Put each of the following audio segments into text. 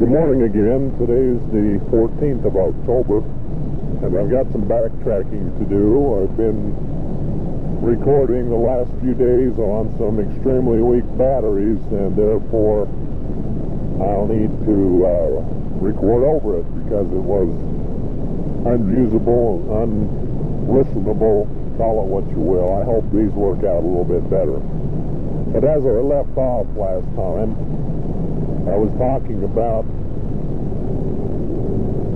Good morning again. Today is the 14th of October, and I've got some backtracking to do. I've been recording the last few days on some extremely weak batteries, and therefore I'll need to uh, record over it because it was unusable, unlistenable, call it what you will. I hope these work out a little bit better. But as I left off last time, I was talking about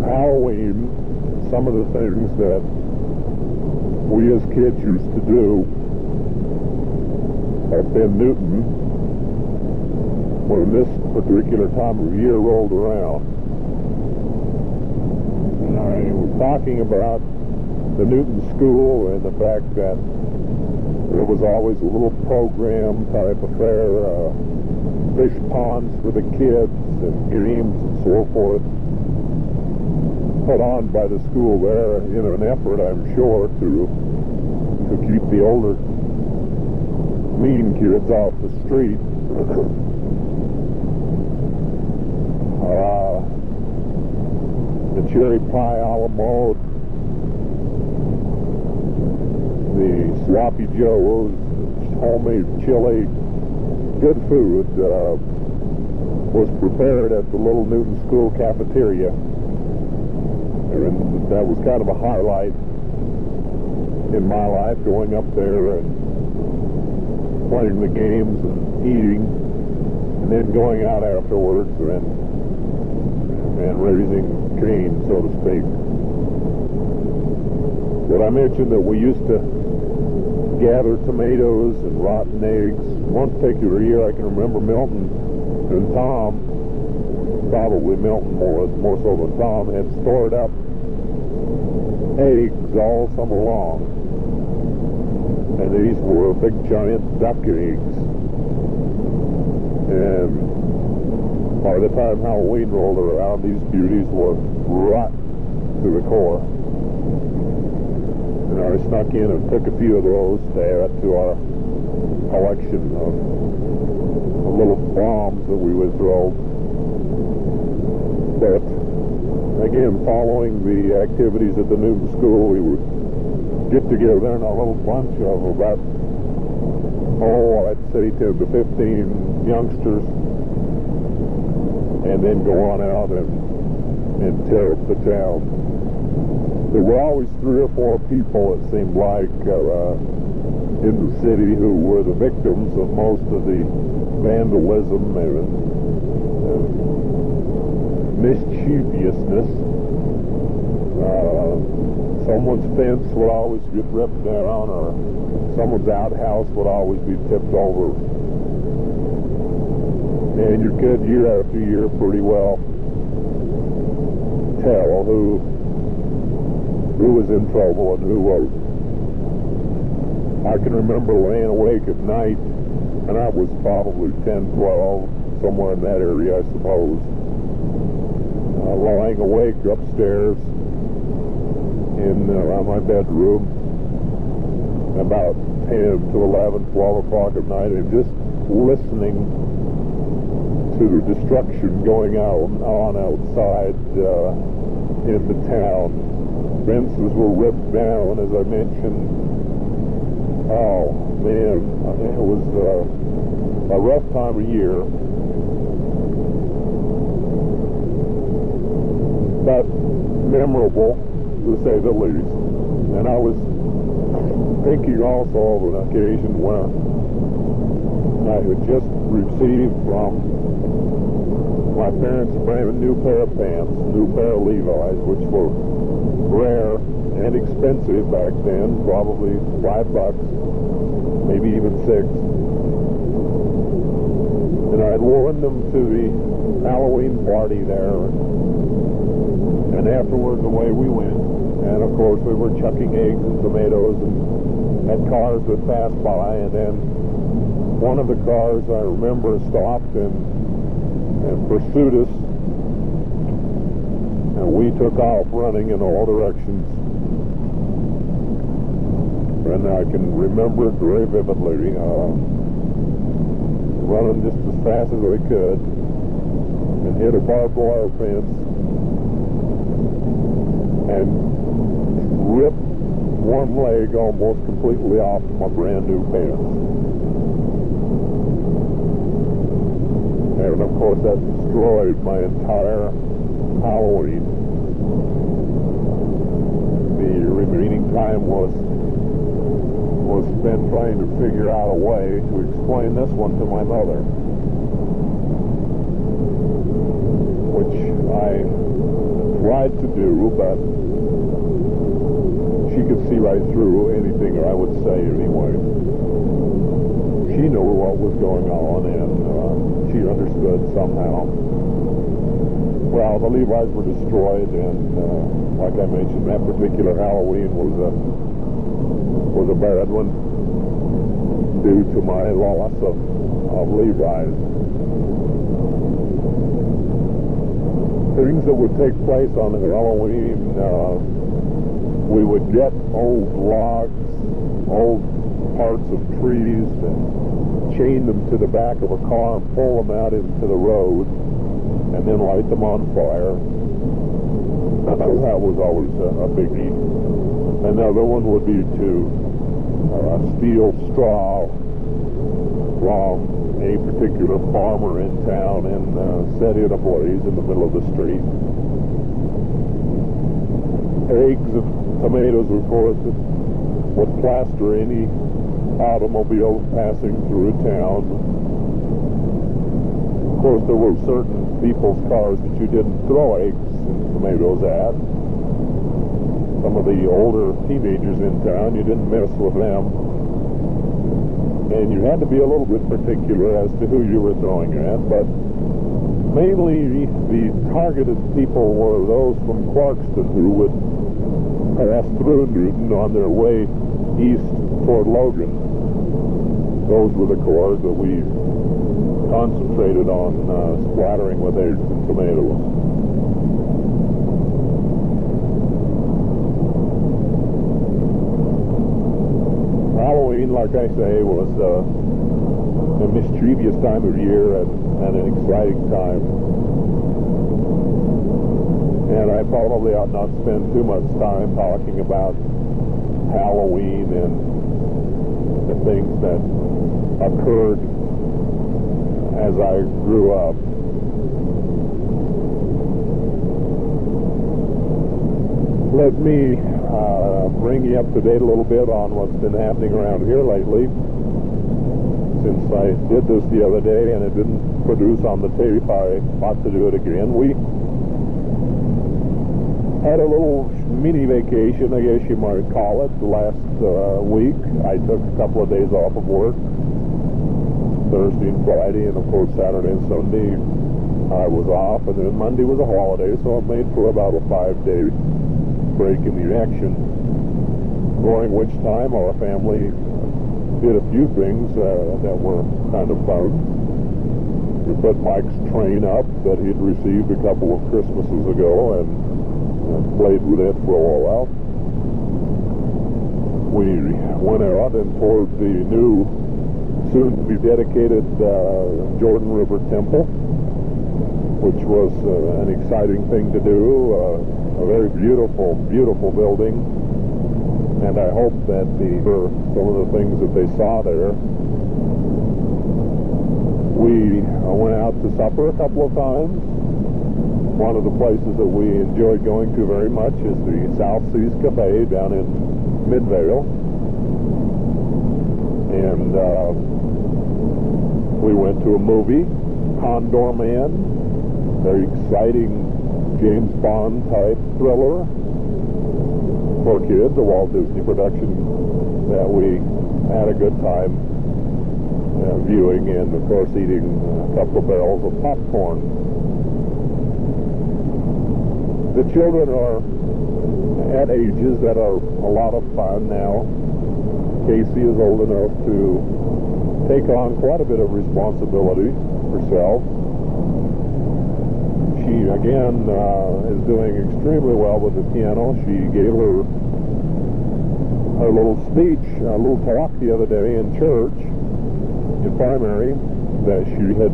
Halloween, some of the things that we as kids used to do up in Newton when this particular time of year rolled around. And I was talking about the Newton School and the fact that there was always a little program type affair, uh, fish ponds for the kids and games and so forth put on by the school there in an effort, I'm sure, to to keep the older mean kids off the street. uh, the cherry pie a la mode, the sloppy joes, homemade chili, good food uh, was prepared at the little Newton School cafeteria. And that was kind of a highlight in my life, going up there and playing the games and eating, and then going out afterwards and and raising Cain, so to speak. But I mentioned that we used to gather tomatoes and rotten eggs. One particular year, I can remember Milton and Tom, probably Milton more more so than Tom, had stored up eggs all summer long. And these were big giant duck eggs. And by the time Halloween rolled around, these beauties were rotten to the core. And I snuck in and took a few of those add to our collection of, little bombs that we would throw. But again, following the activities at the Newton School, we would get together in a little bunch of about, oh, I'd say 10 to 15 youngsters, and then go on out and, and tear up the town. There were always three or four people, it seemed like, uh, in the city who were the victims of most of the vandalism and, and mischievousness. Uh, someone's fence would always get ripped down, or someone's outhouse would always be tipped over. And you could, year after year, pretty well tell who who was in trouble and who wasn't. I can remember laying awake at night, and I was probably 10, 12, somewhere in that area, I suppose uh, lying awake upstairs in uh, my bedroom about 10 to 11, 12 o'clock at night and just listening to the destruction going out, on outside uh, in the town. Fences were ripped down, as I mentioned. Oh, man, it was uh, a rough time of year. but memorable, to say the least. And I was thinking also of an occasion when I had just received from my parents a brand new pair of pants, new pair of Levi's, which were rare and expensive back then, probably five bucks, maybe even six. And I had worn them to the Halloween party there and afterwards away we went. And of course we were chucking eggs and tomatoes and cars would pass by and then one of the cars I remember stopped and, and pursued us and we took off running in all directions. And I can remember it very vividly, uh, running just as fast as we could. And hit a barbed wire fence and ripped one leg almost completely off my brand new pants. And of course that destroyed my entire Halloween. The remaining time was was spent trying to figure out a way to explain this one to my mother. Which I tried to do, but she could see right through anything I would say anyway. She knew what was going on and uh, she understood somehow. Well, the Levi's were destroyed and uh, like I mentioned, that particular Halloween was a was a bad one due to my loss of, of Levi's. Things that would take place on Halloween, uh, we would get old logs, old parts of trees, and chain them to the back of a car and pull them out into the road, and then light them on fire. that was always a, a biggie. Another one would be to uh, steal straw from a particular farmer in town and uh, set it ablaze in the middle of the street. Eggs and tomatoes, of course, would plaster any automobile passing through town. Of course, there were certain people's cars that you didn't throw eggs and tomatoes at. Some of the older teenagers in town, you didn't mess with them. And you had to be a little bit particular as to who you were throwing at, but mainly the targeted people were those from Clarkston who would pass through Newton on their way east toward Logan. Those were the cores that we concentrated on uh, splattering with and tomatoes. Halloween, like I say, it was uh, a mischievous time of year and, and an exciting time. And I probably ought not spend too much time talking about Halloween and the things that occurred as I grew up. Let me uh, bring you up to date a little bit on what's been happening around here lately. Since I did this the other day and it didn't produce on the tape, I ought to do it again. We had a little mini vacation, I guess you might call it, last uh, week. I took a couple of days off of work, Thursday and Friday, and of course Saturday and Sunday I was off, and then Monday was a holiday, so it made for about a five-day break in the action, during which time our family did a few things uh, that were kind of fun. We put Mike's train up that he'd received a couple of Christmases ago and, and played with it for a while. We went out and toured the new, soon-to-be dedicated uh, Jordan River Temple, which was uh, an exciting thing to do. Uh, a very beautiful, beautiful building. And I hope that the some of the things that they saw there. We went out to supper a couple of times. One of the places that we enjoyed going to very much is the South Seas Cafe down in Midvale. And uh, we went to a movie, Condorman, very exciting James Bond type thriller kids, a Walt Disney production that we had a good time uh, viewing and, of course, eating a couple of barrels of popcorn. The children are at ages that are a lot of fun now. Kaci is old enough to take on quite a bit of responsibility herself she again uh, is doing extremely well with the piano. She gave her a little speech, a little talk the other day in church, in primary, that she had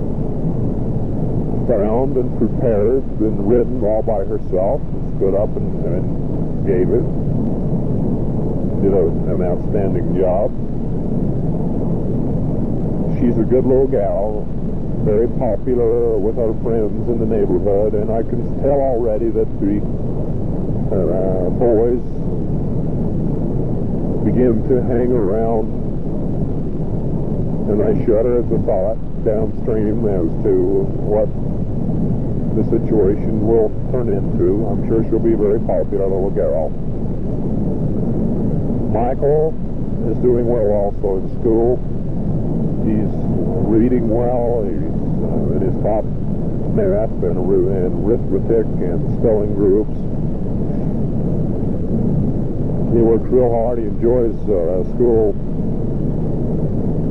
found and prepared and written all by herself. Stood up and, and gave it. Did a, an outstanding job. She's a good little gal, very popular with our friends in the neighborhood, and I can tell already that the uh, boys begin to hang around, and I shudder at the thought downstream as to what the situation will turn into. I'm sure she'll be very popular little girl. Michael is doing well also in school. He's reading well. He's uh, in his top math and, arithmetic and spelling groups. He works real hard. He enjoys uh, school,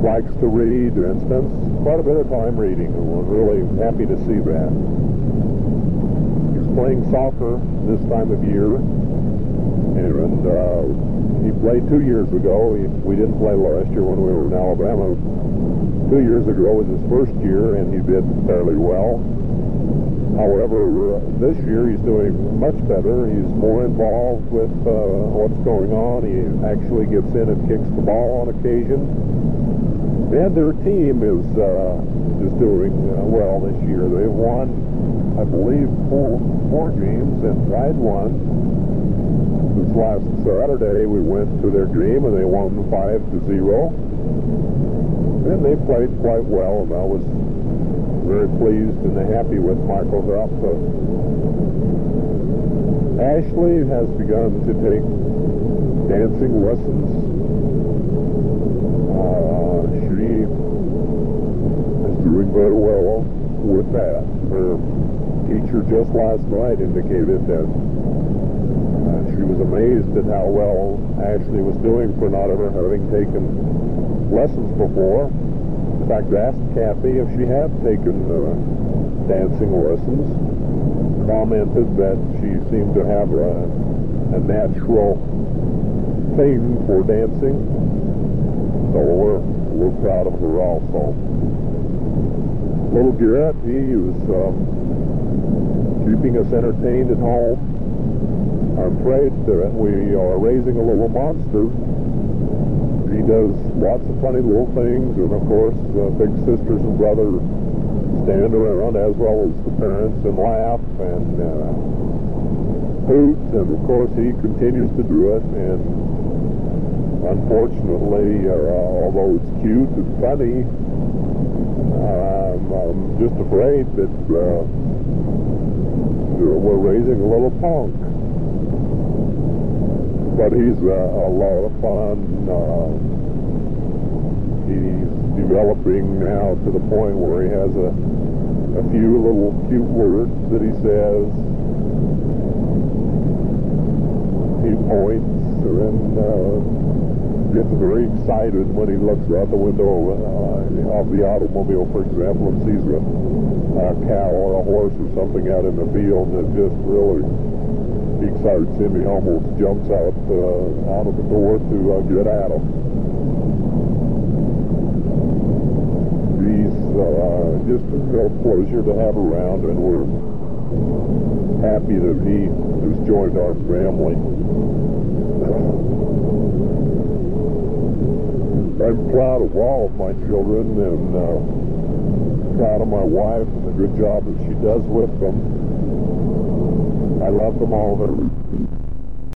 likes to read, and spends quite a bit of time reading. And we're really happy to see that. He's playing soccer this time of year. And uh, he played two years ago. He, we didn't play last year when we were in Alabama two years ago was his first year, and he did fairly well. However, uh, this year he's doing much better. He's more involved with uh, what's going on. He actually gets in and kicks the ball on occasion. And their team is uh, is doing uh, well this year. They've won, I believe, four four games and tied one. This last Saturday we went to their game and they won five to zero. And they played quite well, and I was very pleased and happy with Michael's output. Ashley has begun to take dancing lessons. Uh, she is doing very well with that. Her teacher just last night indicated that uh, she was amazed at how well Ashley was doing for not ever having taken lessons before. In fact, asked Kathy if she had taken uh, dancing lessons. Commented that she seemed to have a, a natural thing for dancing. So we're, we're proud of her also. Little Garrett, he was um, keeping us entertained at home. I'm afraid that we are raising a little monster does lots of funny little things, and of course, uh, big sisters and brothers stand around as well as the parents and laugh and uh, hoot, and of course, he continues to do it. And unfortunately, uh, although it's cute and funny, I'm, I'm just afraid that uh, we're raising a little punk but he's uh, a lot of fun. Uh, developing now to the point where he has a, a few little cute words that he says. He points and uh, gets very excited when he looks out the window uh, of the automobile, for example, and sees a, a cow or a horse or something out in the field that just really excites him. He almost jumps out uh, out of the door to uh, get at him. He's uh, just a real pleasure to have around, and we're happy that he has joined our family. I'm proud of all of my children and uh, proud of my wife and the good job that she does with them. I love them all.